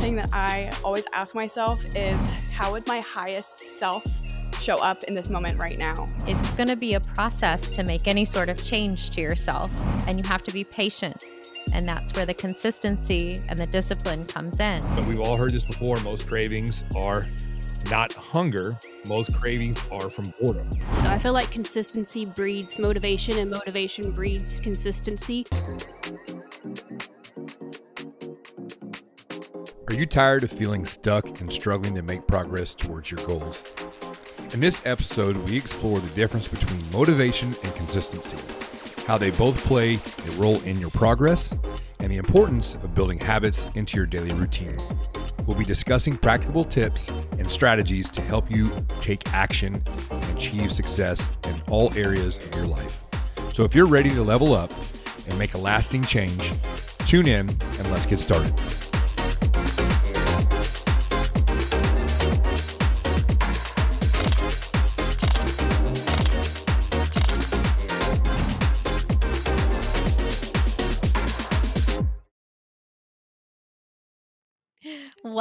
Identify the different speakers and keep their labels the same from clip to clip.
Speaker 1: thing that I always ask myself is how would my highest self show up in this moment right now?
Speaker 2: It's going to be a process to make any sort of change to yourself, and you have to be patient. And that's where the consistency and the discipline comes in.
Speaker 3: But we've all heard this before. Most cravings are not hunger. Most cravings are from boredom.
Speaker 4: I feel like consistency breeds motivation, and motivation breeds consistency.
Speaker 3: Are you tired of feeling stuck and struggling to make progress towards your goals? In this episode, we explore the difference between motivation and consistency, how they both play a role in your progress, and the importance of building habits into your daily routine. We'll be discussing practical tips and strategies to help you take action and achieve success in all areas of your life. So if you're ready to level up and make a lasting change, tune in and let's get started.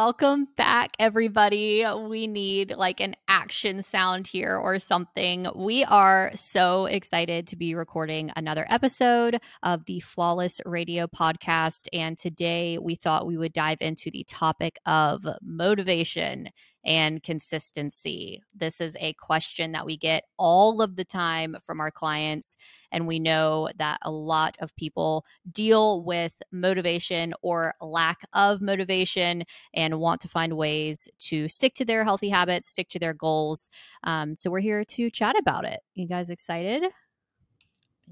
Speaker 2: Welcome back, everybody. We need like an action sound here or something. We are so excited to be recording another episode of the Flawless Radio podcast. And today we thought we would dive into the topic of motivation and consistency? This is a question that we get all of the time from our clients. And we know that a lot of people deal with motivation or lack of motivation and want to find ways to stick to their healthy habits, stick to their goals. Um, so we're here to chat about it. You guys excited?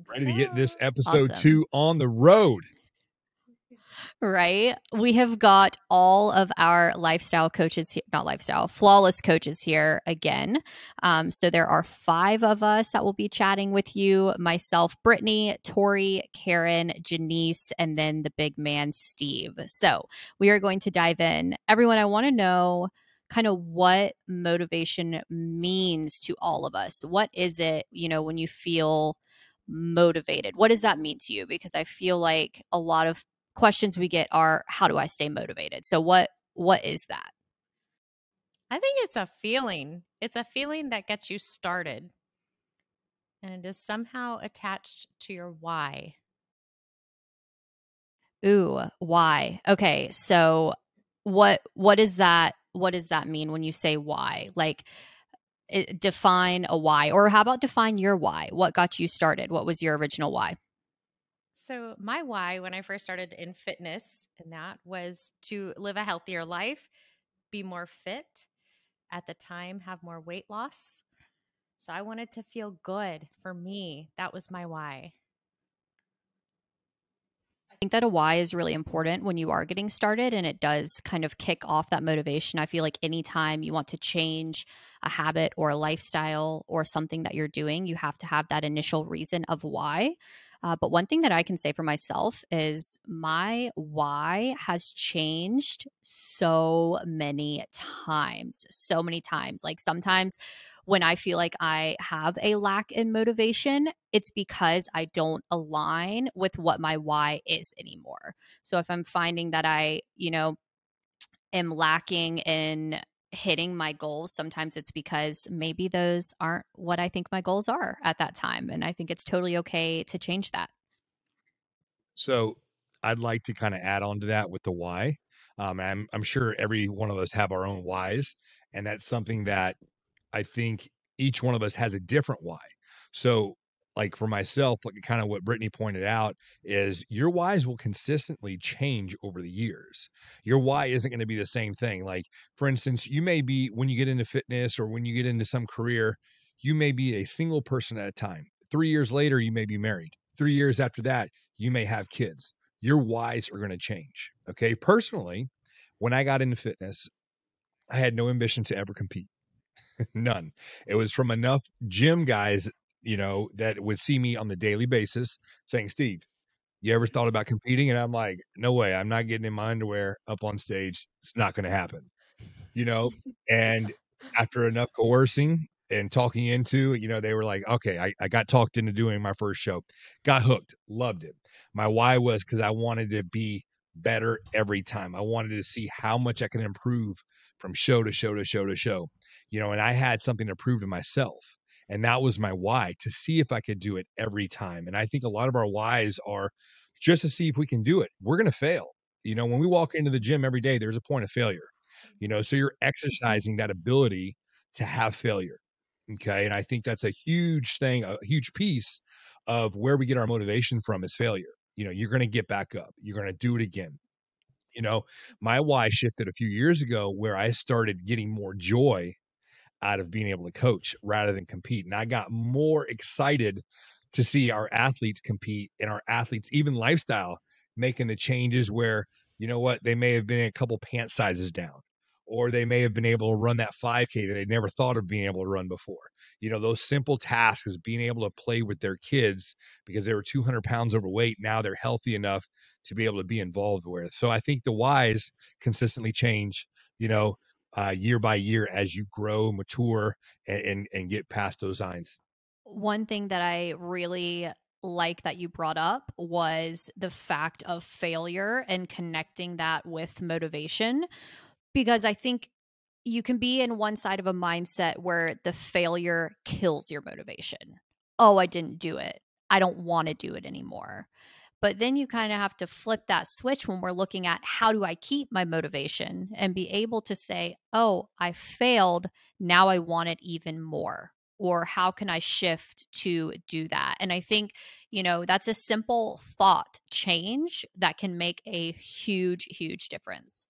Speaker 3: Ready to get this episode awesome. two on the road
Speaker 2: right? We have got all of our lifestyle coaches, not lifestyle, flawless coaches here again. Um, so there are five of us that will be chatting with you myself, Britni, Tori, Karen, Janice, and then the big man, Steve. So we are going to dive in. Everyone, I want to know kind of what motivation means to all of us. What is it, you know, when you feel motivated? What does that mean to you? Because I feel like a lot of questions we get are how do I stay motivated? So what what is that?
Speaker 5: I think it's a feeling. It's a feeling that gets you started. And it is somehow attached to your why.
Speaker 2: Ooh, why? Okay, so what what is that what does that mean when you say why? Like it, define a why or how about define your why? What got you started? What was your original why?
Speaker 5: So, my why when I first started in fitness and that was to live a healthier life, be more fit, at the time, have more weight loss. So, I wanted to feel good for me. That was my why.
Speaker 2: I think that a why is really important when you are getting started and it does kind of kick off that motivation. I feel like anytime you want to change a habit or a lifestyle or something that you're doing, you have to have that initial reason of why. Uh, but one thing that I can say for myself is my why has changed so many times, so many times. Like sometimes when I feel like I have a lack in motivation, it's because I don't align with what my why is anymore. So if I'm finding that I, you know, am lacking in hitting my goals, sometimes it's because maybe those aren't what I think my goals are at that time. And I think it's totally okay to change that.
Speaker 3: So I'd like to kind of add on to that with the why. Um, I'm, I'm sure every one of us have our own whys, and that's something that I think each one of us has a different why. So like for myself, like kind of what Britni pointed out is your whys will consistently change over the years. Your why isn't going to be the same thing. Like for instance, you may be when you get into fitness or when you get into some career, you may be a single person at a time. Three years later, you may be married. Three years after that, you may have kids. Your whys are going to change. Okay. Personally, when I got into fitness, I had no ambition to ever compete. None. It was from enough gym guys you know, that would see me on the daily basis saying, Steve, you ever thought about competing? And I'm like, no way, I'm not getting in my underwear up on stage. It's not going to happen, you know? And after enough coercing and talking into, you know, they were like, okay, I, I got talked into doing my first show, got hooked, loved it. My why was because I wanted to be better every time. I wanted to see how much I can improve from show to show to show to show. You know, and I had something to prove to myself. And that was my why to see if I could do it every time. And I think a lot of our whys are just to see if we can do it. We're going to fail. You know, when we walk into the gym every day, there's a point of failure. You know, so you're mm-hmm. exercising that ability to have failure. Okay. And I think that's a huge thing, a huge piece of where we get our motivation from is failure. You know, you're going to get back up, you're going to do it again. You know, my why shifted a few years ago where I started getting more joy out of being able to coach rather than compete. And I got more excited to see our athletes compete and our athletes, even lifestyle, making the changes where, you know what, they may have been a couple pant sizes down or they may have been able to run that 5K that they never thought of being able to run before. You know, those simple tasks is being able to play with their kids because they were 200 pounds overweight. Now they're healthy enough to be able to be involved with. So I think the whys consistently change, you know, uh, year by year as you grow, mature, and, and, and get past those signs.
Speaker 2: One thing that I really like that you brought up was the fact of failure and connecting that with motivation because I think you can be in one side of a mindset where the failure kills your motivation. Oh, I didn't do it. I don't want to do it anymore. But then you kind of have to flip that switch when we're looking at how do I keep my motivation and be able to say, oh, I failed. Now I want it even more. Or how can I shift to do that? And I think, you know, that's a simple thought change that can make a huge, huge difference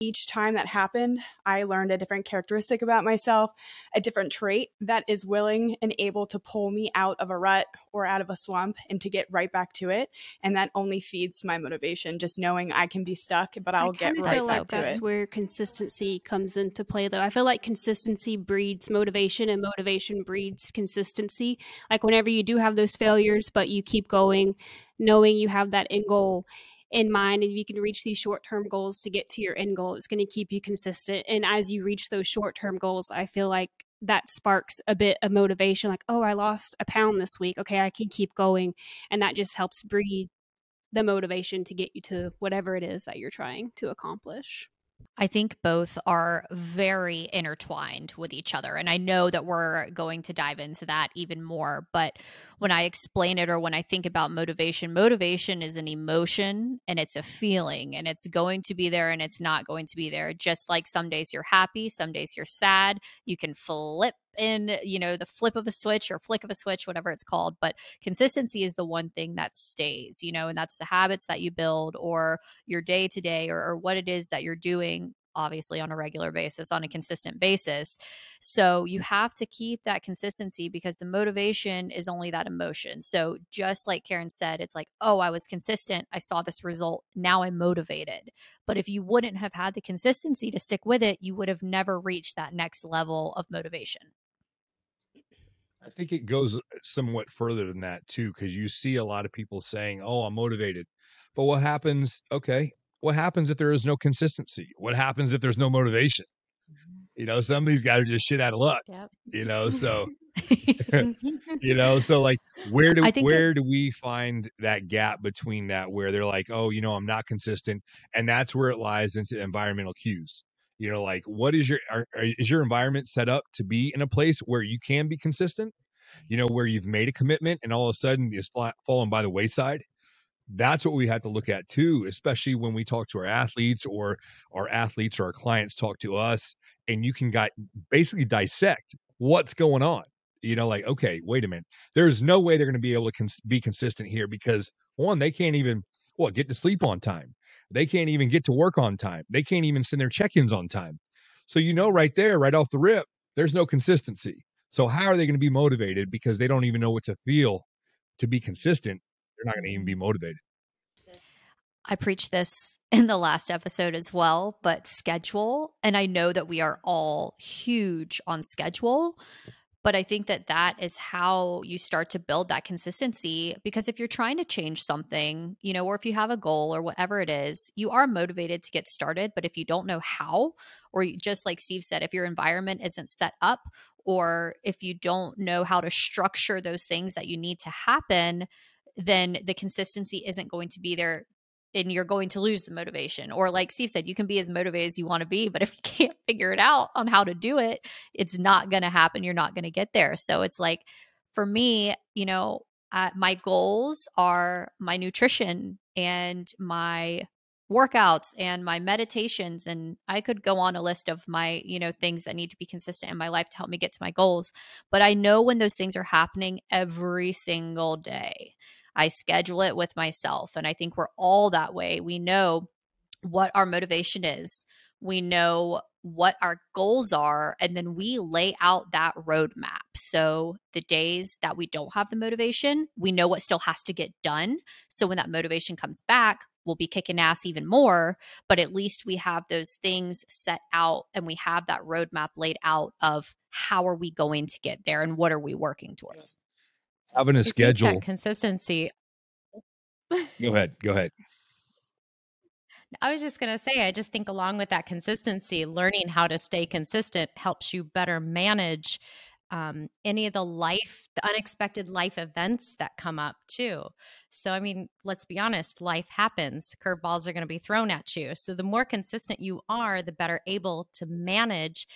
Speaker 1: each time that happened, I learned a different characteristic about myself, a different trait that is willing and able to pull me out of a rut or out of a slump and to get right back to it. And that only feeds my motivation, just knowing I can be stuck, but I'll get right back like to
Speaker 4: that's
Speaker 1: it.
Speaker 4: That's where consistency comes into play, though. I feel like consistency breeds motivation and motivation breeds consistency. Like whenever you do have those failures, but you keep going, knowing you have that end goal in mind and you can reach these short-term goals to get to your end goal it's going to keep you consistent and as you reach those short-term goals i feel like that sparks a bit of motivation like oh i lost a pound this week okay i can keep going and that just helps breed the motivation to get you to whatever it is that you're trying to accomplish
Speaker 2: I think both are very intertwined with each other. And I know that we're going to dive into that even more. But when I explain it or when I think about motivation, motivation is an emotion and it's a feeling and it's going to be there and it's not going to be there. Just like some days you're happy, some days you're sad. You can flip in, you know, the flip of a switch or flick of a switch, whatever it's called. But consistency is the one thing that stays, you know, and that's the habits that you build or your day to day or what it is that you're doing obviously on a regular basis, on a consistent basis. So you have to keep that consistency because the motivation is only that emotion. So just like Karen said, it's like, oh, I was consistent. I saw this result. Now I'm motivated. But if you wouldn't have had the consistency to stick with it, you would have never reached that next level of motivation.
Speaker 3: I think it goes somewhat further than that too, because you see a lot of people saying, "Oh, I'm motivated," but what happens? Okay, what happens if there is no consistency? What happens if there's no motivation? Mm-hmm. You know, some of these guys are just shit out of luck. Yep. You know, so you know, so like where do where do we find that gap between that where they're like, oh, you know, I'm not consistent, and that's where it lies into environmental cues. You know, like what is your are, is your environment set up to be in a place where you can be consistent? You know, where you've made a commitment and all of a sudden it's fallen by the wayside that's what we have to look at too, especially when we talk to our athletes or our athletes or our clients talk to us, and you can got basically dissect what's going on. You know, like okay, wait a minute, there's no way they're going to be able to cons- be consistent here because one, they can't even well get to sleep on time, they can't even get to work on time, they can't even send their check-ins on time. So you know, right there, right off the rip, there's no consistency. So how are they going to be motivated because they don't even know what to feel to be consistent they're not going to even be motivated.
Speaker 2: I preached this in the last episode as well, but schedule. And I know that we are all huge on schedule, but I think that that is how you start to build that consistency. Because if you're trying to change something, you know, or if you have a goal or whatever it is, you are motivated to get started. But if you don't know how, or just like Steve said, if your environment isn't set up, or if you don't know how to structure those things that you need to happen, then the consistency isn't going to be there and you're going to lose the motivation. Or, like Steve said, you can be as motivated as you want to be, but if you can't figure it out on how to do it, it's not going to happen. You're not going to get there. So, it's like for me, you know, uh, my goals are my nutrition and my workouts and my meditations and i could go on a list of my you know things that need to be consistent in my life to help me get to my goals but i know when those things are happening every single day I schedule it with myself. And I think we're all that way. We know what our motivation is, we know what our goals are, and then we lay out that roadmap. So the days that we don't have the motivation, we know what still has to get done. So when that motivation comes back, we'll be kicking ass even more, but at least we have those things set out and we have that roadmap laid out of how are we going to get there and what are we working towards
Speaker 3: having a schedule
Speaker 5: consistency
Speaker 3: go ahead go ahead
Speaker 5: I was just going to say, I just think along with that consistency, learning how to stay consistent helps you better manage um, any of the life, the unexpected life events that come up too. So, I mean, let's be honest, life happens. Curveballs are going to be thrown at you. So, the more consistent you are, the better able to manage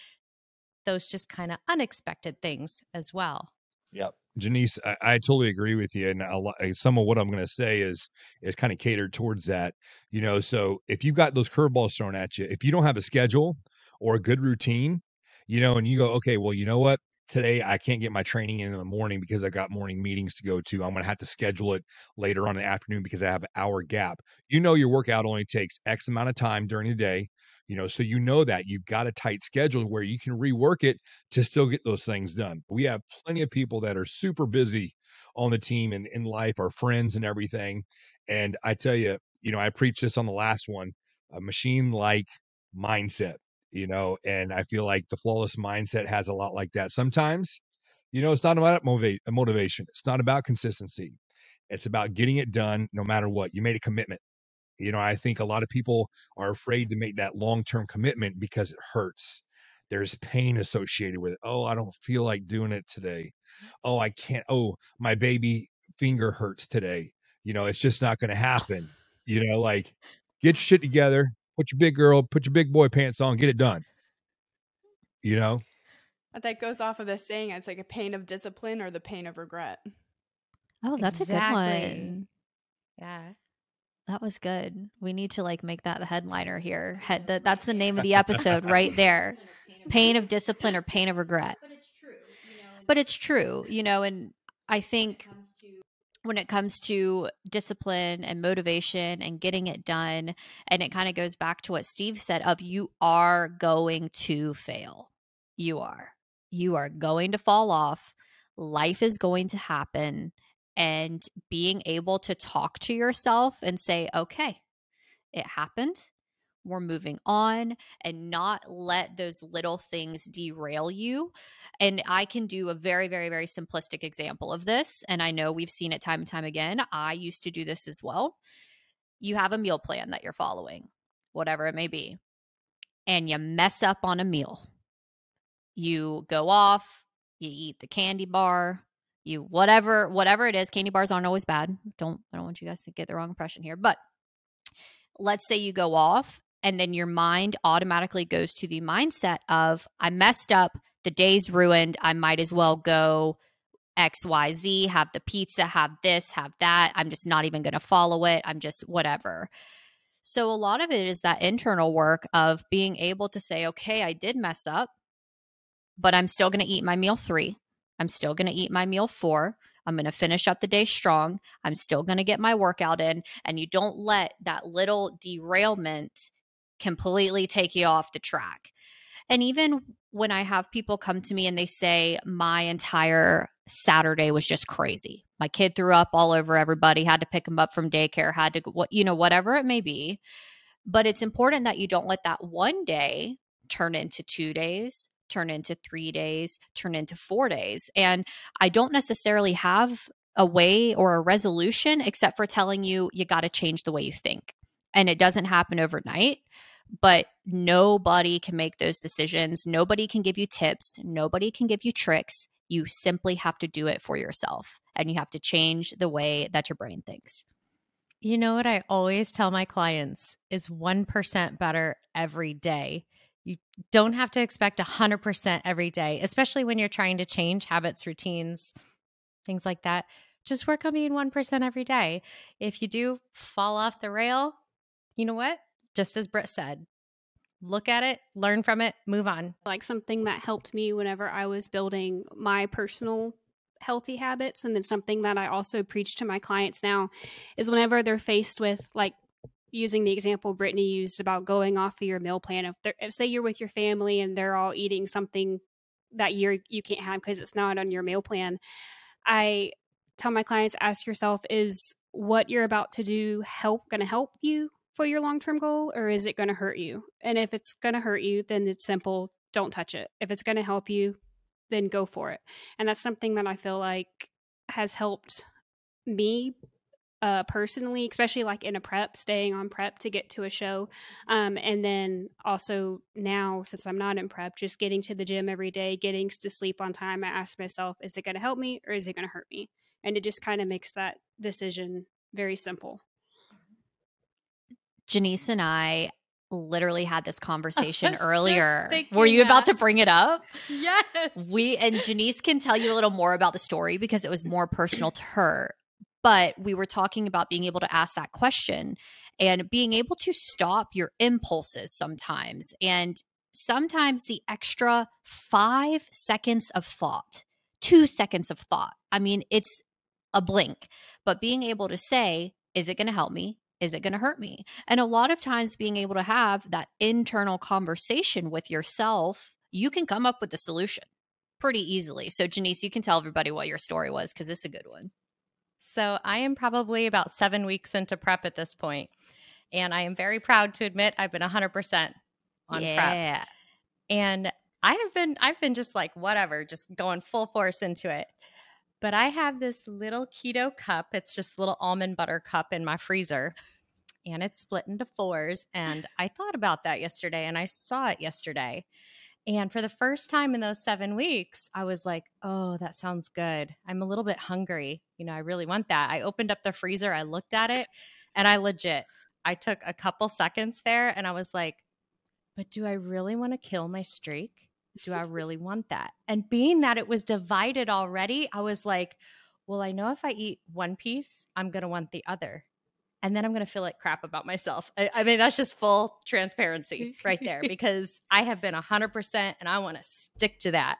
Speaker 5: those just kind of unexpected things as well.
Speaker 3: Yep. Janice, I, I, totally agree with you, and lot, eh, some of what I'm going to say is is kind of catered towards that. You know, so if you've got those curveballs thrown at you, if you don't have a schedule or a good routine, you know, and you go, okay, well, you know what, today I can't get my training in, in the morning because I got morning meetings to go to. I'm going to have to schedule it later on in the afternoon because I have an hour gap. You know, your workout only takes X amount of time during the day you know so you know that you've got a tight schedule where you can rework it to still get those things done. We have plenty of people that are super busy on the team and in life our friends and everything and i tell you you know i preached this on the last one a machine like mindset you know and i feel like the flawless mindset has a lot like that. Sometimes you know it's not about motivation it's not about consistency. It's about getting it done no matter what. You made a commitment you know, I think a lot of people are afraid to make that long term commitment because it hurts. There's pain associated with it. Oh, I don't feel like doing it today. Oh, I can't. Oh, my baby finger hurts today. You know, it's just not going to happen. You know, like get shit together, put your big girl, put your big boy pants on, get it done. You know?
Speaker 1: Uh, that goes off of the saying it's like a pain of discipline or the pain of regret.
Speaker 2: Oh, that's exactly. a good one.
Speaker 5: Yeah.
Speaker 2: That was good. We need to like make that the headliner here. Head, that, that's the name of the episode right there. Pain of discipline or pain of regret. But it's true. You know, but it's true, you know, and I think when it comes to discipline and motivation and getting it done and it kind of goes back to what Steve said of you are going to fail. You are. You are going to fall off. Life is going to happen and being able to talk to yourself and say, okay, it happened. We're moving on and not let those little things derail you. And I can do a very, very, very simplistic example of this. And I know we've seen it time and time again. I used to do this as well. You have a meal plan that you're following, whatever it may be, and you mess up on a meal. You go off, you eat the candy bar, you whatever whatever it is candy bars aren't always bad. Don't i don't want you guys to get the wrong impression here but let's say you go off and then your mind automatically goes to the mindset of i messed up the day's ruined i might as well go xyz have the pizza have this have that i'm just not even going to follow it i'm just whatever. So a lot of it is that internal work of being able to say okay i did mess up but i'm still going to eat my meal 3 I'm still going to eat my meal four. I'm going to finish up the day strong. I'm still going to get my workout in. And you don't let that little derailment completely take you off the track. And even when I have people come to me and they say, my entire Saturday was just crazy. My kid threw up all over everybody, had to pick him up from daycare, had to, you know, whatever it may be. But it's important that you don't let that one day turn into two days, turn into three days, turn into four days. And I don't necessarily have a way or a resolution except for telling you you got to change the way you think. And it doesn't happen overnight, but nobody can make those decisions. Nobody can give you tips. Nobody can give you tricks. You simply have to do it for yourself and you have to change the way that your brain thinks.
Speaker 5: You know what I always tell my clients is 1% better every day. You don't have to expect 100% every day, especially when you're trying to change habits, routines, things like that. Just work on being 1% every day. If you do fall off the rail, you know what? Just as Britt said, look at it, learn from it, move on.
Speaker 4: Like something that helped me whenever I was building my personal healthy habits and then something that I also preach to my clients now is whenever they're faced with like using the example Britni used about going off of your meal plan if, if say you're with your family and they're all eating something that you're you can't have because it's not on your meal plan I tell my clients ask yourself is what you're about to do help going to help you for your long-term goal or is it going to hurt you and if it's going to hurt you then it's simple don't touch it if it's going to help you then go for it. And that's something that I feel like has helped me uh, personally, especially like in a prep, staying on prep to get to a show. Um, and then also now, since I'm not in prep, just getting to the gym every day, getting to sleep on time, I ask myself, is it going to help me or is it going to hurt me? And it just kind of makes that decision very simple.
Speaker 2: Janice and I literally had this conversation earlier. Were you that. about to bring it up?
Speaker 5: Yes.
Speaker 2: We and Janice can tell you a little more about the story because it was more personal to her. But we were talking about being able to ask that question and being able to stop your impulses sometimes. And sometimes the extra five seconds of thought, two seconds of thought. I mean, it's a blink, but being able to say, is it going to help me? Is it going to hurt me? And a lot of times, being able to have that internal conversation with yourself, you can come up with a solution pretty easily. So, Janice, you can tell everybody what your story was because it's a good one.
Speaker 5: So, I am probably about seven weeks into prep at this point, and I am very proud to admit I've been 100% on yeah. prep. And I have been, I've been just like, whatever, just going full force into it. But I have this little keto cup. It's just a little almond butter cup in my freezer and it's split into fours. And I thought about that yesterday and I saw it yesterday. And for the first time in those seven weeks, I was like, oh, that sounds good. I'm a little bit hungry. You know, I really want that. I opened up the freezer, I looked at it, and I legit, I took a couple seconds there and I was like, but do I really want to kill my streak? Do I really want that? And being that it was divided already, I was like, well, I know if I eat one piece, I'm going to want the other and then I'm going to feel like crap about myself. I, I, mean, that's just full transparency right there because I have been 100% and I want to stick to that.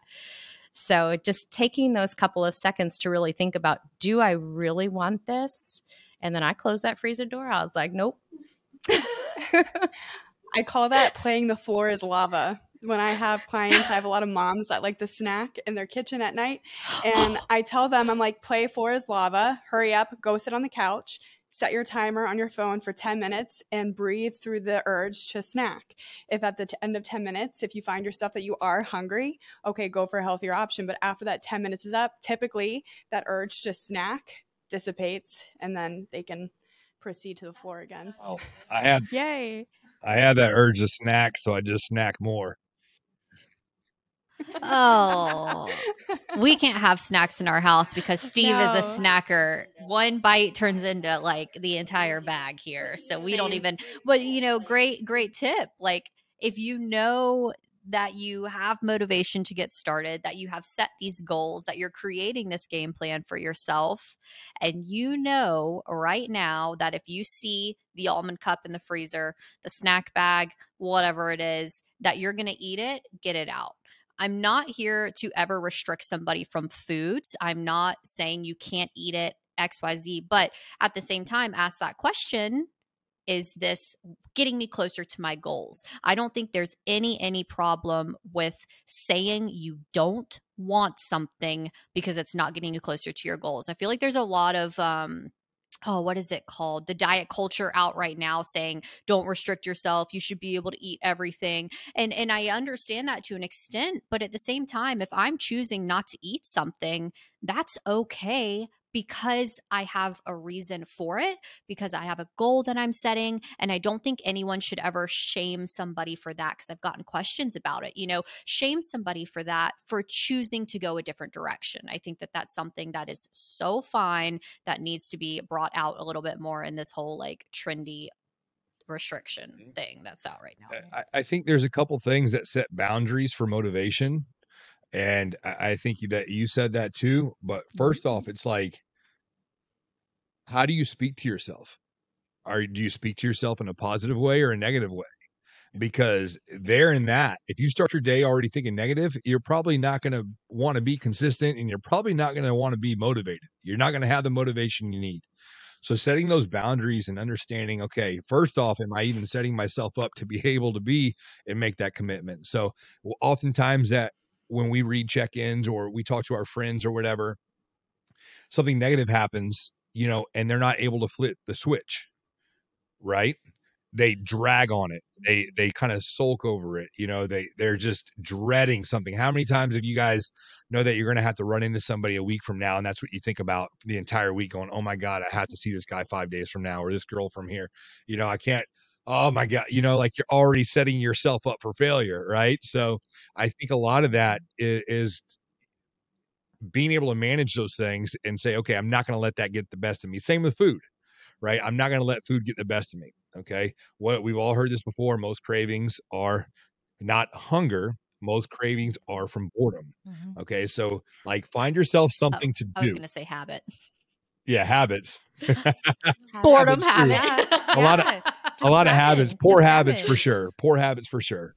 Speaker 5: So just taking those couple of seconds to really think about do I really want this? And then I closed that freezer door. I was like, nope.
Speaker 1: I call that playing the floor is lava. When I have clients, I have a lot of moms that like to snack in their kitchen at night. And I tell them, I'm like, play floor is lava, hurry up, go sit on the couch set your timer on your phone for 10 minutes and breathe through the urge to snack. If at the t- end of 10 minutes, if you find yourself that you are hungry, okay, go for a healthier option. But after that 10 minutes is up, typically that urge to snack dissipates and then they can proceed to the floor again.
Speaker 3: Oh, I had
Speaker 5: yay.
Speaker 3: I had that urge to snack, so I just snack more
Speaker 2: oh, we can't have snacks in our house because Steve no. is a snacker. One bite turns into like the entire bag here. So we Same. don't even, but you know, great, great tip. Like if you know that you have motivation to get started, that you have set these goals, that you're creating this game plan for yourself. And you know right now that if you see the almond cup in the freezer, the snack bag, whatever it is, that you're going to eat it, get it out. I'm not here to ever restrict somebody from foods. I'm not saying you can't eat it, XYZ, but at the same time, ask that question is this getting me closer to my goals? I don't think there's any any problem with saying you don't want something because it's not getting you closer to your goals. I feel like there's a lot of um oh what is it called? The diet culture out right now saying don't restrict yourself. You should be able to eat everything. And and i understand that to an extent but at the same time if i'm choosing not to eat something that's okay because I have a reason for it, because I have a goal that I'm setting. And I don't think anyone should ever shame somebody for that because I've gotten questions about it. You know, shame somebody for that for choosing to go a different direction. I think that that's something that is so fine that needs to be brought out a little bit more in this whole like trendy restriction
Speaker 3: Mm-hmm.
Speaker 2: thing that's out right now.
Speaker 3: I, I think there's a couple things that set boundaries for motivation. And I, I think that you said that too. But mm-hmm. first off, it's like, how do you speak to yourself? Are do you speak to yourself in a positive way or a negative way? Because there in that, if you start your day already thinking negative, you're probably not going to want to be consistent and you're probably not going to want to be motivated. You're not going to have the motivation you need. So setting those boundaries and understanding, okay, first off, am I even setting myself up to be able to be and make that commitment? So oftentimes that when we read check-ins or we talk to our friends or whatever, something negative happens, you know, and they're not able to flip the switch, right? They drag on it. They they kind of sulk over it. You know, they they're just dreading something. How many times have you guys know that you're going to have to run into somebody a week from now, and that's what you think about the entire week, going, "Oh my god, I have to see this guy five days from now, or this girl from here." You know, I can't. Oh my god, you know, like you're already setting yourself up for failure, right? So I think a lot of that is, is being able to manage those things and say, okay, I'm not going to let that get the best of me. Same with food, right? I'm not going to let food get the best of me. Okay. What we've all heard this before. Most cravings are not hunger. Most cravings are from boredom.
Speaker 5: Mhm.
Speaker 3: Okay. So like find yourself something to do.
Speaker 2: I was going to say habit.
Speaker 3: Yeah. Habits.
Speaker 2: Boredom
Speaker 3: Habits
Speaker 2: habit.
Speaker 3: A lot of-
Speaker 5: Yeah,
Speaker 3: a lot of habits,
Speaker 5: it.
Speaker 3: poor
Speaker 5: Just
Speaker 3: habits for sure. Poor habits for sure.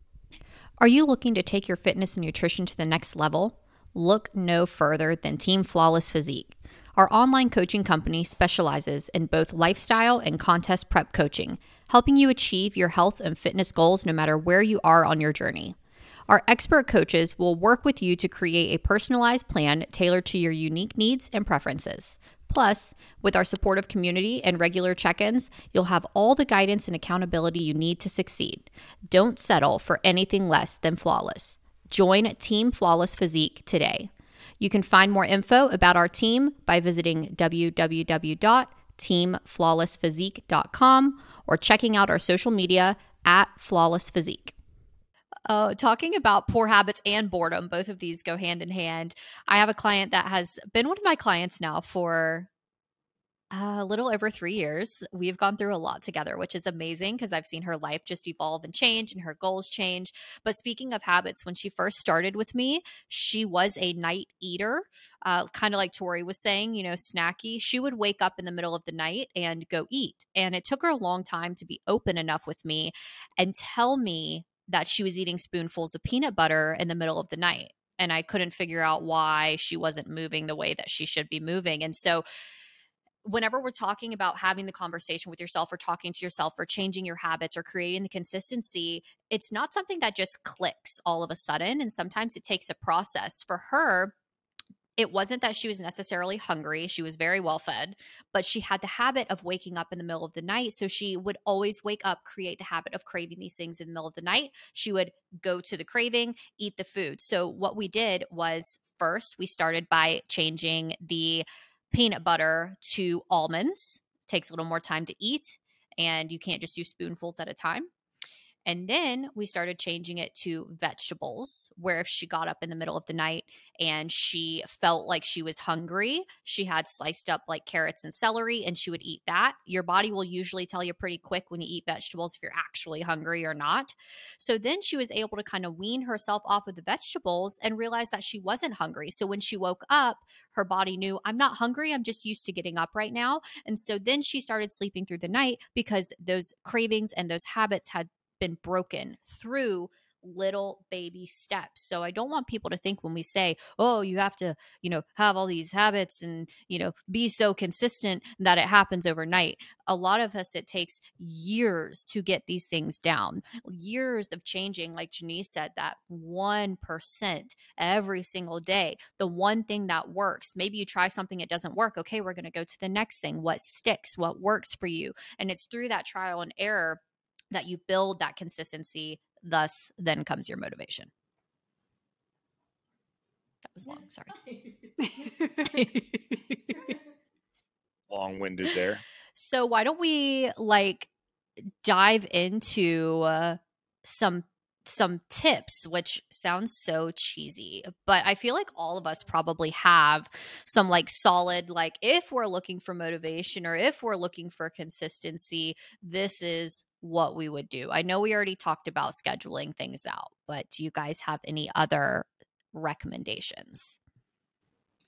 Speaker 2: Are you looking to take your fitness and nutrition to the next level? Look no further than Team Flawless Physique. Our online coaching company specializes in both lifestyle and contest prep coaching, helping you achieve your health and fitness goals no matter where you are on your journey. Our expert coaches will work with you to create a personalized plan tailored to your unique needs and preferences. Plus, with our supportive community and regular check ins, you'll have all the guidance and accountability you need to succeed. Don't settle for anything less than flawless. Join Team Flawless Physique today. You can find more info about our team by visiting www.teamflawlessphysique.com or checking out our social media at Flawless Physique. Uh, talking about poor habits and boredom, both of these go hand in hand. I have a client that has been one of my clients now for a little over three years. We've gone through a lot together, which is amazing because I've seen her life just evolve and change and her goals change. But speaking of habits, when she first started with me, she was a night eater, uh, kind of like Tori was saying, you know, snacky. She would wake up in the middle of the night and go eat. And it took her a long time to be open enough with me and tell me that she was eating spoonfuls of peanut butter in the middle of the night. And I couldn't figure out why she wasn't moving the way that she should be moving. And so, whenever we're talking about having the conversation with yourself or talking to yourself or changing your habits or creating the consistency, it's not something that just clicks all of a sudden. And sometimes it takes a process. For her, it wasn't that she was necessarily hungry. She was very well fed, but she had the habit of waking up in the middle of the night. So she would always wake up, create the habit of craving these things in the middle of the night. She would go to the craving, eat the food. So what we did was first, we started by changing the peanut butter to almonds. Takes a little more time to eat, and you can't just do spoonfuls at a time. And then we started changing it to vegetables, where if she got up in the middle of the night and she felt like she was hungry, she had sliced up like carrots and celery and she would eat that. Your body will usually tell you pretty quick when you eat vegetables if you're actually hungry or not. So then she was able to kind of wean herself off of the vegetables and realize that she wasn't hungry. So when she woke up, her body knew, I'm not hungry. I'm just used to getting up right now. And so then she started sleeping through the night because those cravings and those habits had been broken through little baby steps. So I don't want people to think when we say, "Oh, you have to, you know, have all these habits and, you know, be so consistent that it happens overnight." A lot of us it takes years to get these things down. Years of changing like Janice said that 1% every single day. The one thing that works. Maybe you try something it doesn't work. Okay, we're going to go to the next thing. What sticks? What works for you? And it's through that trial and error that you build that consistency thus then comes your motivation that was long sorry
Speaker 3: long winded there.
Speaker 2: So why don't we like dive into uh, some some tips which sounds so cheesy but i feel like all of us probably have some like solid like if we're looking for motivation or if we're looking for consistency this is what we would do i know we already talked about scheduling things out but do you guys have any other recommendations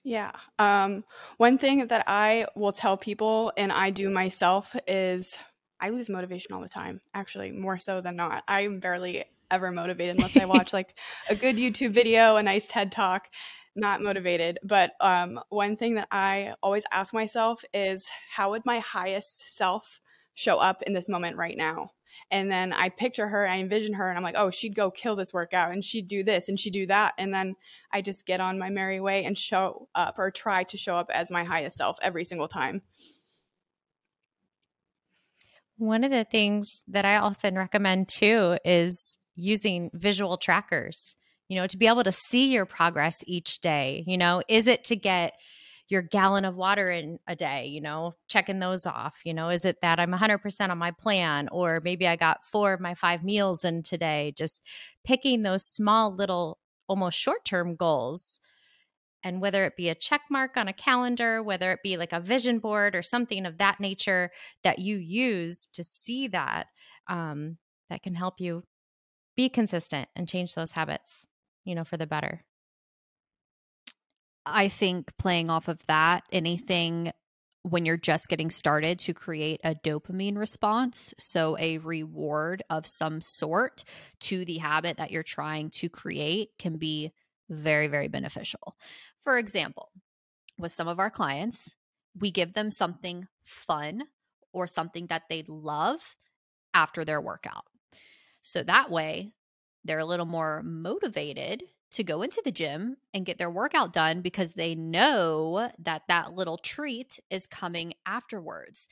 Speaker 1: yeah. Um, one thing that I will tell people and I do myself is I lose motivation all the time, actually, more so than not. I'm barely ever motivated unless I watch like a good YouTube video, a nice TED talk. Not motivated. But um, one thing that I always ask myself is how would my highest self show up in this moment right now? And then I picture her, I envision her, and I'm like, oh, she'd go kill this workout and she'd do this and she'd do that. And then I just get on my merry way and show up or try to show up as my highest self every single time.
Speaker 5: One of the things that I often recommend too is using visual trackers, you know, to be able to see your progress each day. You know, is it to get your gallon of water in a day, you know, checking those off. You know, is it that I'm 100% on my plan, or maybe I got four of my five meals in today? Just picking those small little, almost short term goals. And whether it be a check mark on a calendar, whether it be like a vision board or something of that nature that you use to see that, um, that can help you be consistent and change those habits, you know, for the better.
Speaker 2: I think playing off of that, anything when you're just getting started to create a dopamine response. So, a reward of some sort to the habit that you're trying to create can be very, very beneficial. For example, with some of our clients, we give them something fun or something that they love after their workout. So that way, they're a little more motivated to go into the gym and get their workout done because they know that that little treat is coming afterwards.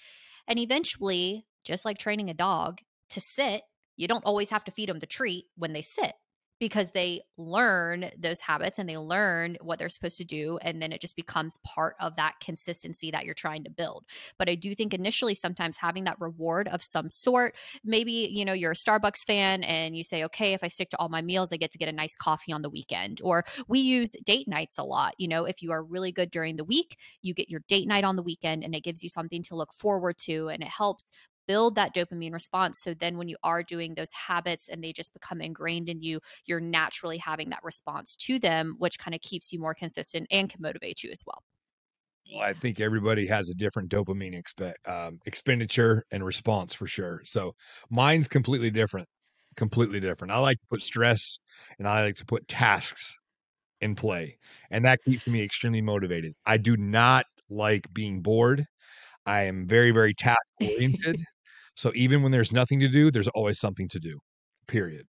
Speaker 2: And eventually, just like training a dog to sit, you don't always have to feed them the treat when they sit because they learn those habits and they learn what they're supposed to do and then it just becomes part of that consistency that you're trying to build. But i do think initially sometimes having that reward of some sort maybe you know you're a starbucks fan and you say okay if i stick to all my meals i get to get a nice coffee on the weekend. Or we use date nights a lot you know if you are really good during the week you get your date night on the weekend and it gives you something to look forward to and it helps build that dopamine response. So then when you are doing those habits and they just become ingrained in you, you're naturally having that response to them, which kind of keeps you more consistent and can motivate you as well.
Speaker 3: Well, I think everybody has a different dopamine um, expenditure and response for sure. So mine's completely different, completely different. I like to put stress and I like to put tasks in play, and that keeps me extremely motivated. I do not like being bored. I am very, very task oriented. So even when there's nothing to do, there's always something to do. Period.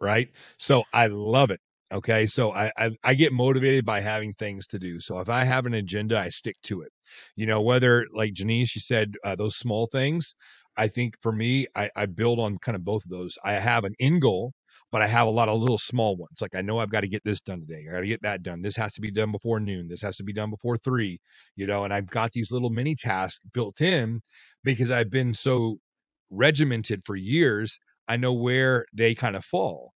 Speaker 3: Right? So I love it. Okay. So I, I, I get motivated by having things to do. So if I have an agenda, I stick to it. You know, whether like Janice, you said uh, those small things. I think for me, I, I build on kind of both of those. I have an end goal, but I have a lot of little small ones. Like I know I've got to get this done today. I got to get that done. This has to be done before noon. This has to be done before three, you know, and I've got these little mini tasks built in because I've been so regimented for years, I know where they kind of fall.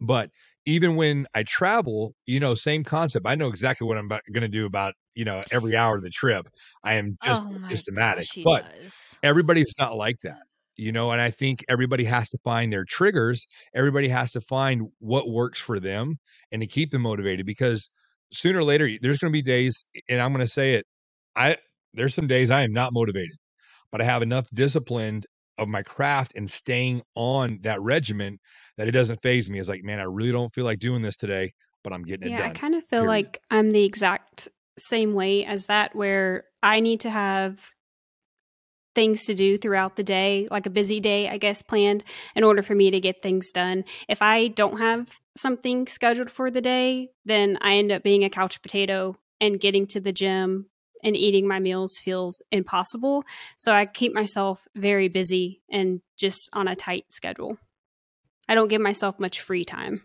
Speaker 3: But even when I travel, you know, same concept. I know exactly what I'm going to do about, you know, every hour of the trip. I am just oh systematic. Gosh, but does. everybody's not like that, you know, and I think everybody has to find their triggers. Everybody has to find what works for them and to keep them motivated because sooner or later, there's going to be days, and I'm going to say it, I, there's some days I am not motivated, but I have enough discipline of my craft and staying on that regimen that it doesn't faze me. It's like, man, I really don't feel like doing this today, but I'm getting
Speaker 4: yeah,
Speaker 3: it done.
Speaker 4: I kind of feel period. like I'm the exact same way as that, where I need to have things to do throughout the day, like a busy day, I guess, planned in order for me to get things done. If I don't have something scheduled for the day, then I end up being a couch potato and getting to the gym and eating my meals feels impossible. So I keep myself very busy and just on a tight schedule. I don't give myself much free time.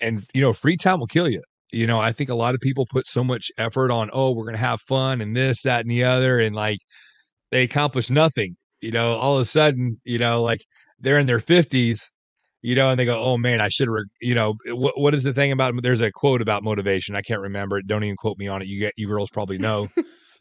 Speaker 3: And you know, free time will kill you. You know, I think a lot of people put so much effort on, oh, we're going to have fun and this, that, and the other. And like they accomplish nothing. You know, all of a sudden, you know, like they're in their 50s, you know, and they go, oh man, I should you know, what, what is the thing about, there's a quote about motivation. I can't remember it. Don't even quote me on it. You get, you girls probably know.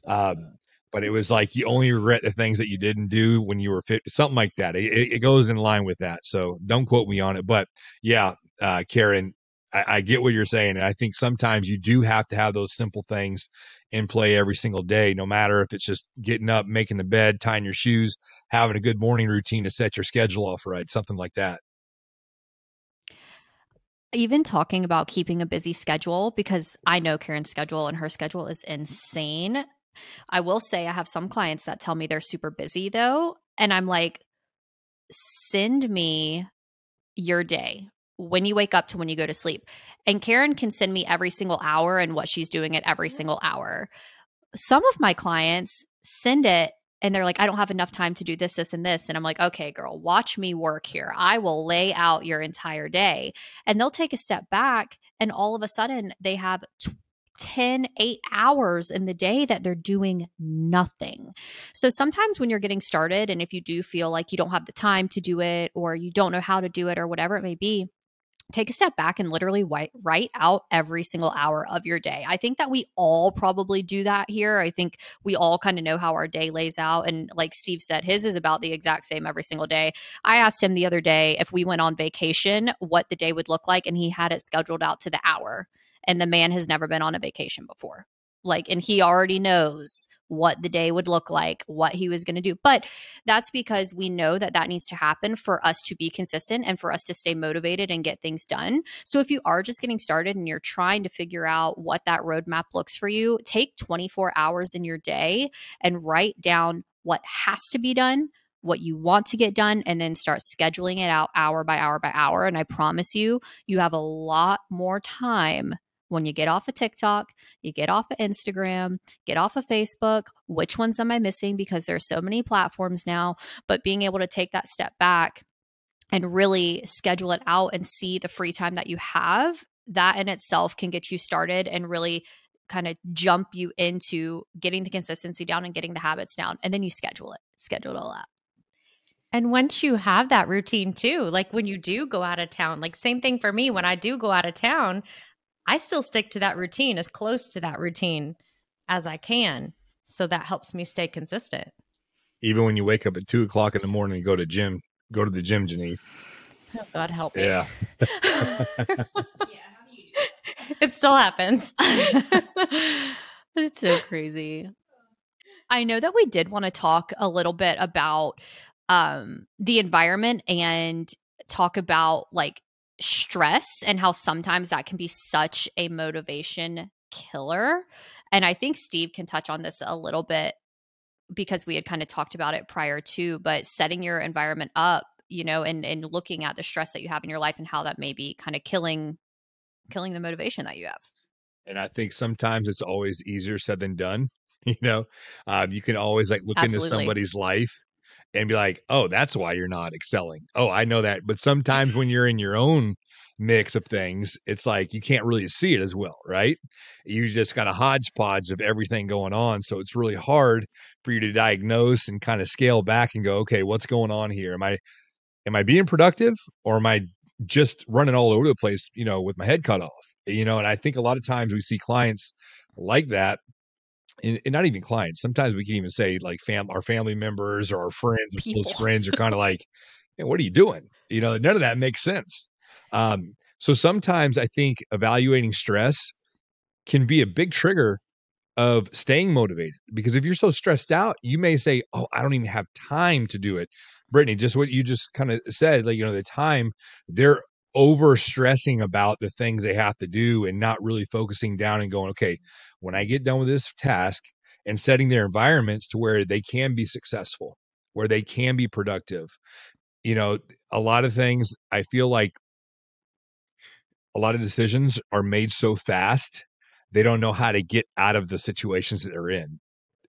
Speaker 3: um, but it was like you only regret the things that you didn't do when you were fit, something like that. It, it goes in line with that. So don't quote me on it. But yeah, uh, Karen, I, I get what you're saying. And I think sometimes you do have to have those simple things in play every single day, no matter if it's just getting up, making the bed, tying your shoes, having a good morning routine to set your schedule off right, something like that.
Speaker 2: Even talking about keeping a busy schedule, because I know Karen's schedule and her schedule is insane. I will say I have some clients that tell me they're super busy though. And I'm like, send me your day when you wake up to when you go to sleep. And Karen can send me every single hour and what she's doing at every mm-hmm. single hour. Some of my clients send it and they're like, I don't have enough time to do this, this, and this. And I'm like, okay, girl, watch me work here. I will lay out your entire day. And they'll take a step back, and all of a sudden, they have 10, 8 hours in the day that they're doing nothing. So sometimes when you're getting started, and if you do feel like you don't have the time to do it, or you don't know how to do it, or whatever it may be, take a step back and literally write, write out every single hour of your day. I think that we all probably do that here. I think we all kind of know how our day lays out. And like Steve said, his is about the exact same every single day. I asked him the other day if we went on vacation, what the day would look like, and he had it scheduled out to the hour. And the man has never been on a vacation before like and he already knows what the day would look like what he was going to do but that's because we know that that needs to happen for us to be consistent and for us to stay motivated and get things done. So if you are just getting started and you're trying to figure out what that roadmap looks for you take 24 hours in your day and write down what has to be done what you want to get done and then start scheduling it out hour by hour by hour and i promise you you have a lot more time when you get off of TikTok, you get off of Instagram, get off of Facebook, which ones am I missing because there's so many platforms now, but being able to take that step back and really schedule it out and see the free time that you have, that in itself can get you started and really kind of jump you into getting the consistency down and getting the habits down. And then you schedule it, schedule it all out.
Speaker 5: And once you have that routine too, like when you do go out of town, like same thing for me, when I do go out of town, I still stick to that routine as close to that routine as I can. So that helps me stay consistent.
Speaker 3: Even when you wake up at two o'clock in the morning and go to gym, go to the gym, Janice.
Speaker 5: Oh, God help me.
Speaker 3: Yeah.
Speaker 5: it still happens.
Speaker 2: it's so crazy. I know that we did want to talk a little bit about um, the environment and talk about like stress and how sometimes that can be such a motivation killer. And I think Steve can touch on this a little bit because we had kind of talked about it prior to, but setting your environment up, you know, and and looking at the stress that you have in your life and how that may be kind of killing killing the motivation that you have.
Speaker 3: And I think sometimes it's always easier said than done. You know, um, you can always like look Absolutely. into somebody's life and be like, oh, that's why you're not excelling. Oh, I know that. But sometimes when you're in your own mix of things, it's like you can't really see it as well, right? You just got a hodgepodge of everything going on. So it's really hard for you to diagnose and kind of scale back and go, okay, what's going on here? Am I am I being productive or am I just running all over the place, you know, with my head cut off? You know, and I think a lot of times we see clients like that and, and, not even clients. Sometimes we can even say like fam our family members or our friends or close friends are kind of like, hey, what are you doing? You know, none of that makes sense. Um, so sometimes I think evaluating stress can be a big trigger of staying motivated because if you're so stressed out, you may say, Oh, I don't even have time to do it. Britni, just what you just kind of said, like, you know, the time they're over stressing about the things they have to do and not really focusing down and going, okay, when I get done with this task and setting their environments to where they can be successful, where they can be productive. You know, a lot of things I feel like a lot of decisions are made so fast, they don't know how to get out of the situations that they're in.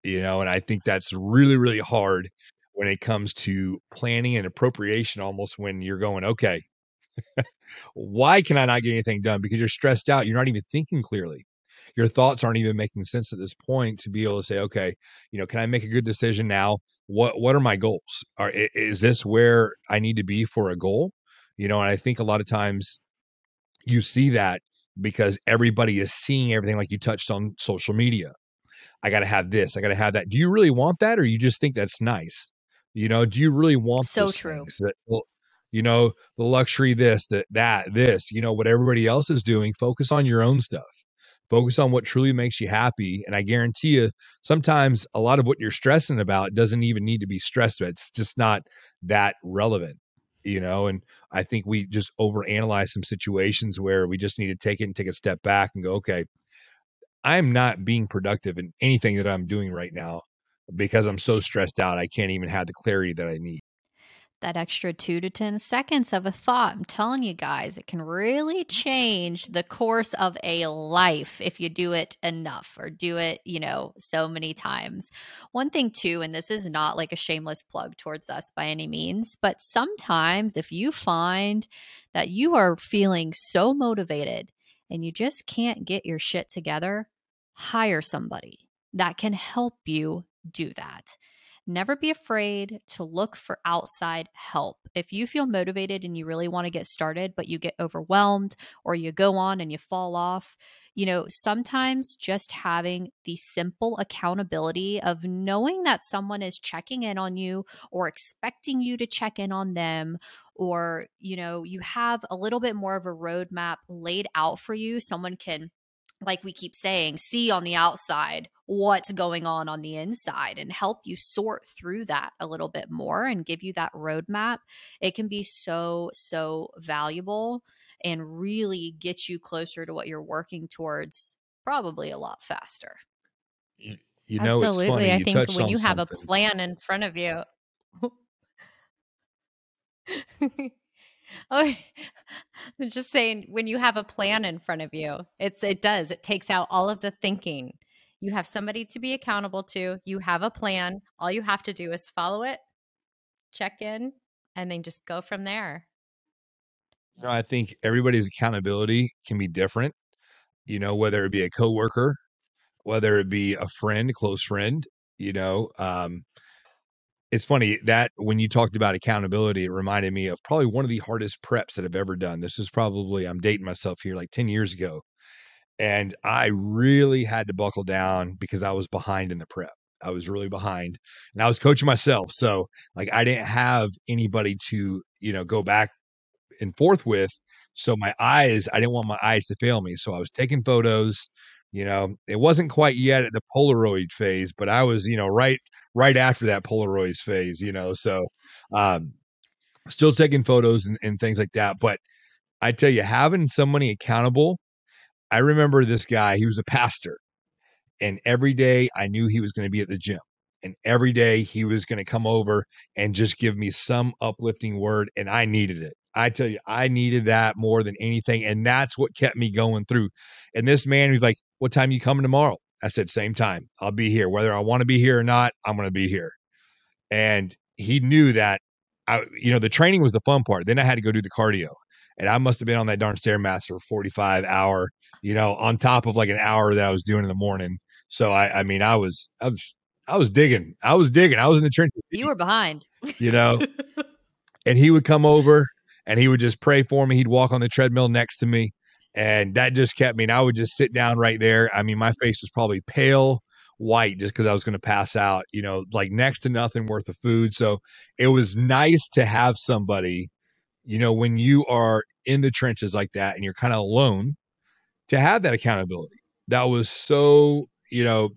Speaker 3: You know, and I think that's really, really hard when it comes to planning and appropriation almost when you're going, okay, Why can I not get anything done? Because you're stressed out. You're not even thinking clearly. Your thoughts aren't even making sense at this point to be able to say, okay, you know, can I make a good decision now? What what are my goals? Are is this where I need to be for a goal? You know, and I think a lot of times you see that because everybody is seeing everything like you touched on social media. I got to have this, I got to have that. Do you really want that or you just think that's nice? You know, do you really want
Speaker 2: so true
Speaker 3: that well, you know, the luxury this, that that this, you know, what everybody else is doing, focus on your own stuff. Focus on what truly makes you happy. And I guarantee you, sometimes a lot of what you're stressing about doesn't even need to be stressed about. It's just not that relevant you know and i think we just overanalyze some situations where we just need to take it and take a step back and go okay i'm not being productive in anything that i'm doing right now because i'm so stressed out i can't even have the clarity that i need
Speaker 2: that extra two to 10 seconds of a thought. I'm telling you guys, it can really change the course of a life if you do it enough or do it, you know, so many times. One thing, too, and this is not like a shameless plug towards us by any means, but sometimes if you find that you are feeling so motivated and you just can't get your shit together, hire somebody that can help you do that. Never be afraid to look for outside help. If you feel motivated and you really want to get started, but you get overwhelmed or you go on and you fall off, you know, sometimes just having the simple accountability of knowing that someone is checking in on you or expecting you to check in on them or you know you have a little bit more of a roadmap laid out for you someone can like we keep saying, see on the outside what's going on on the inside and help you sort through that a little bit more and give you that roadmap. It can be so, so valuable and really get you closer to what you're working towards probably a lot faster.
Speaker 3: You, you know,
Speaker 5: absolutely.
Speaker 3: I
Speaker 5: think when you
Speaker 3: something.
Speaker 5: have a plan in front of you. Oh, I'm just saying when you have a plan in front of you, it's it does. It takes out all of the thinking. You have somebody to be accountable to. You have a plan. All you have to do is follow it, check in, and then just go from there.
Speaker 3: You know, I think everybody's accountability can be different. You know, whether it be a coworker, whether it be a friend, close friend, you know, um, it's funny that when you talked about accountability, it reminded me of probably one of the hardest preps that I've ever done. This is probably, I'm dating myself here, like 10 years ago. And I really had to buckle down because I was behind in the prep. I was really behind and I was coaching myself. So, like, I didn't have anybody to, you know, go back and forth with. So, my eyes, I didn't want my eyes to fail me. So, I was taking photos. You know, it wasn't quite yet at the Polaroid phase, but I was, you know, right right after that Polaroids phase, you know. So um still taking photos and, and things like that. But I tell you, having somebody accountable, I remember this guy, he was a pastor. And every day I knew he was going to be at the gym. And every day he was going to come over and just give me some uplifting word. And I needed it. I tell you, I needed that more than anything. And that's what kept me going through. And this man was like, What time you coming tomorrow? I said, same time, I'll be here. Whether I want to be here or not, I'm going to be here. And he knew that I, you know, the training was the fun part. Then I had to go do the cardio. And I must have been on that darn Stairmaster for 45 hour, you know, on top of like an hour that I was doing in the morning. So I, I mean, I was, I was, I was digging. I was digging. I was in the trenches.
Speaker 2: You were behind,
Speaker 3: you know, and he would come over and he would just pray for me. He'd walk on the treadmill next to me and that just kept me. And I would just sit down right there. I mean, my face was probably pale white just because I was going to pass out. You know, like next to nothing worth of food. So it was nice to have somebody. You know, when you are in the trenches like that and you're kind of alone, to have that accountability. That was so, you know,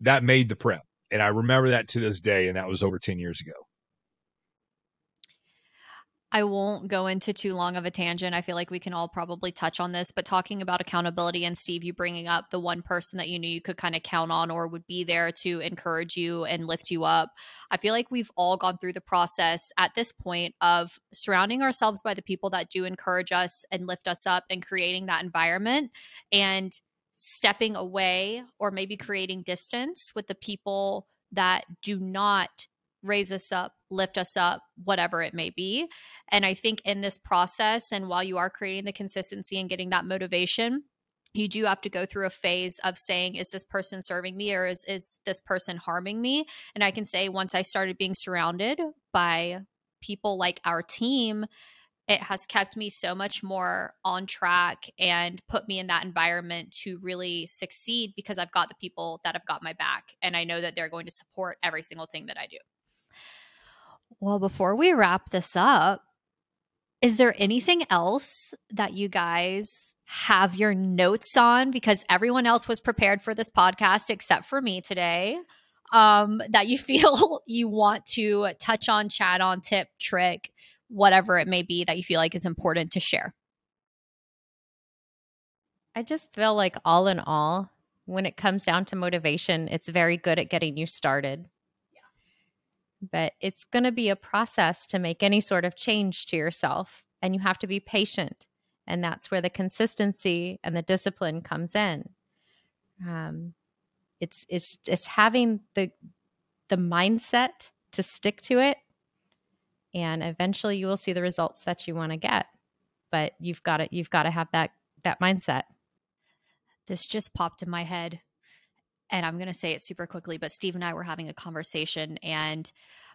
Speaker 3: that made the prep. And I remember that to this day. And that was over 10 years ago.
Speaker 2: I won't go into too long of a tangent. I feel like we can all probably touch on this, but talking about accountability and Steve, you bringing up the one person that you knew you could kind of count on or would be there to encourage you and lift you up. I feel like we've all gone through the process at this point of surrounding ourselves by the people that do encourage us and lift us up and creating that environment and stepping away or maybe creating distance with the people that do not raise us up, lift us up, whatever it may be. And I think in this process, and while you are creating the consistency and getting that motivation, you do have to go through a phase of saying, is this person serving me or is, is this person harming me? And I can say, once I started being surrounded by people like our team, it has kept me so much more on track and put me in that environment to really succeed because I've got the people that have got my back and I know that they're going to support every single thing that I do. Well, before we wrap this up, is there anything else that you guys have your notes on? Because everyone else was prepared for this podcast except for me today. Um, that you feel you want to touch on, chat on, tip, trick, whatever it may be that you feel like is important to share?
Speaker 5: I just feel like all in all, when it comes down to motivation, it's very good at getting you started but it's going to be a process to make any sort of change to yourself and you have to be patient and that's where the consistency and the discipline comes in. Um, it's it's it's having the the mindset to stick to it and eventually you will see the results that you want to get but you've got to you've got to have that that mindset.
Speaker 2: This just popped in my head and I'm going to say it super quickly, but Steve and I were having a conversation, and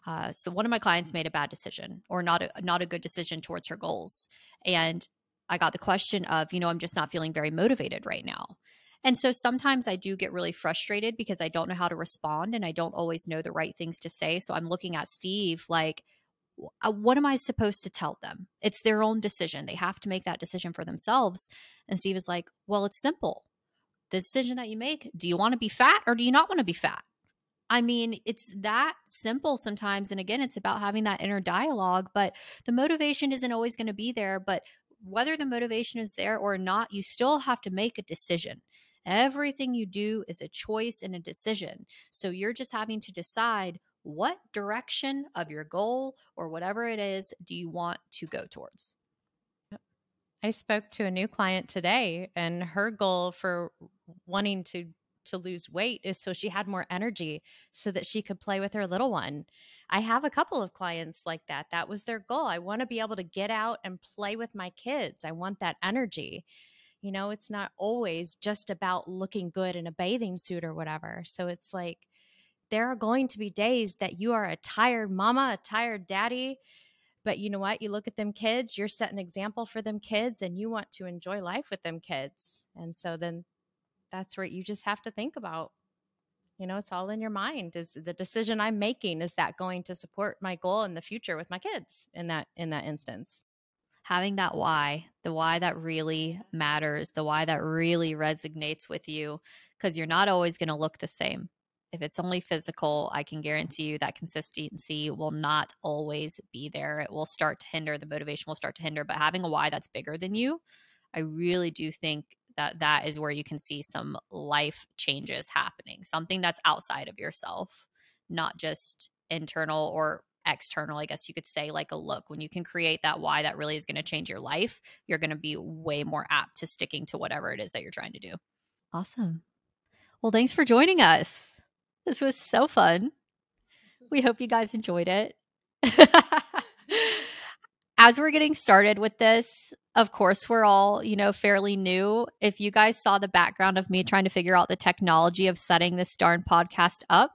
Speaker 2: uh, so one of my clients made a bad decision or not a not a good decision towards her goals, and I got the question of, you know, I'm just not feeling very motivated right now. And so sometimes I do get really frustrated because I don't know how to respond and I don't always know the right things to say. So I'm looking at Steve like, uh, what am I supposed to tell them? It's their own decision. They have to make that decision for themselves. And Steve is like, well, it's simple the decision that you make do you want to be fat or do you not want to be fat I mean, it's that simple sometimes. And again, it's about having that inner dialogue, but the motivation isn't always going to be there. But whether the motivation is there or not, you still have to make a decision. Everything you do is a choice and a decision. So you're just having to decide what direction of your goal or whatever it is do you want to go towards.
Speaker 5: I spoke to a new client today, and her goal for wanting to to lose weight is so she had more energy so that she could play with her little one. I have a couple of clients like that. That was their goal. I want to be able to get out and play with my kids. I want that energy. You know, it's not always just about looking good in a bathing suit or whatever. So it's like there are going to be days that you are a tired mama, a tired daddy, but you know what? You look at them kids, you're setting example for them kids, and you want to enjoy life with them kids. And so then that's where you just have to think about you know it's all in your mind is the decision i'm making is that going to support my goal in the future with my kids in that in that instance
Speaker 2: having that why the why that really matters the why that really resonates with you because you're not always going to look the same if it's only physical, I can guarantee you that consistency will not always be there. It will start to hinder, the motivation will start to hinder. But having a why that's bigger than you, I really do think that that is where you can see some life changes happening, something that's outside of yourself, not just internal or external, I guess you could say, like a look. When you can create that why that really is going to change your life, you're going to be way more apt to sticking to whatever it is that you're trying to do. Awesome. Well, thanks for joining us. This was so fun. We hope you guys enjoyed it. As we're getting started with this, of course, we're all, you know, fairly new. If you guys saw the background of me trying to figure out the technology of setting this darn podcast up,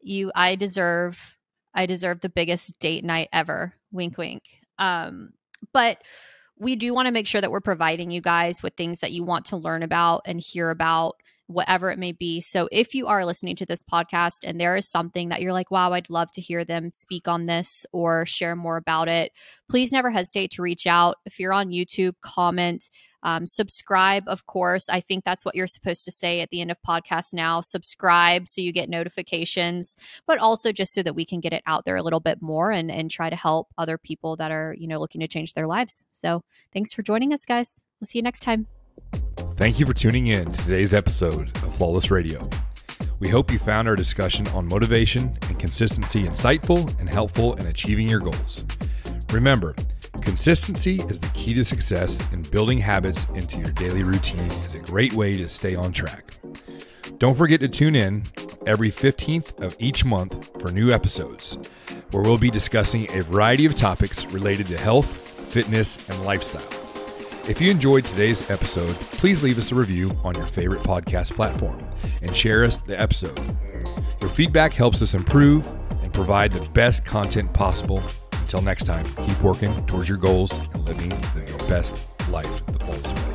Speaker 2: you I deserve I deserve the biggest date night ever. Wink wink. Um, but we do want to make sure that we're providing you guys with things that you want to learn about and hear about whatever it may be. So if you are listening to this podcast and there is something that you're like, wow, I'd love to hear them speak on this or share more about it, please never hesitate to reach out. If you're on YouTube, comment. Um, subscribe, of course. I think that's what you're supposed to say at the end of podcasts now. Subscribe so you get notifications, but also just so that we can get it out there a little bit more and, and try to help other people that are, you know, looking to change their lives. So thanks for joining us, guys. We'll see you next time.
Speaker 3: Thank you for tuning in to today's episode of Flawless Radio. We hope you found our discussion on motivation and consistency insightful and helpful in achieving your goals. Remember, consistency is the key to success, and building habits into your daily routine is a great way to stay on track. Don't forget to tune in every 15th of each month for new episodes, where we'll be discussing a variety of topics related to health, fitness, and lifestyle. If you enjoyed today's episode, please leave us a review on your favorite podcast platform and share us the episode. Your feedback helps us improve and provide the best content possible. Until next time, keep working towards your goals and living the, your best life the fullest way.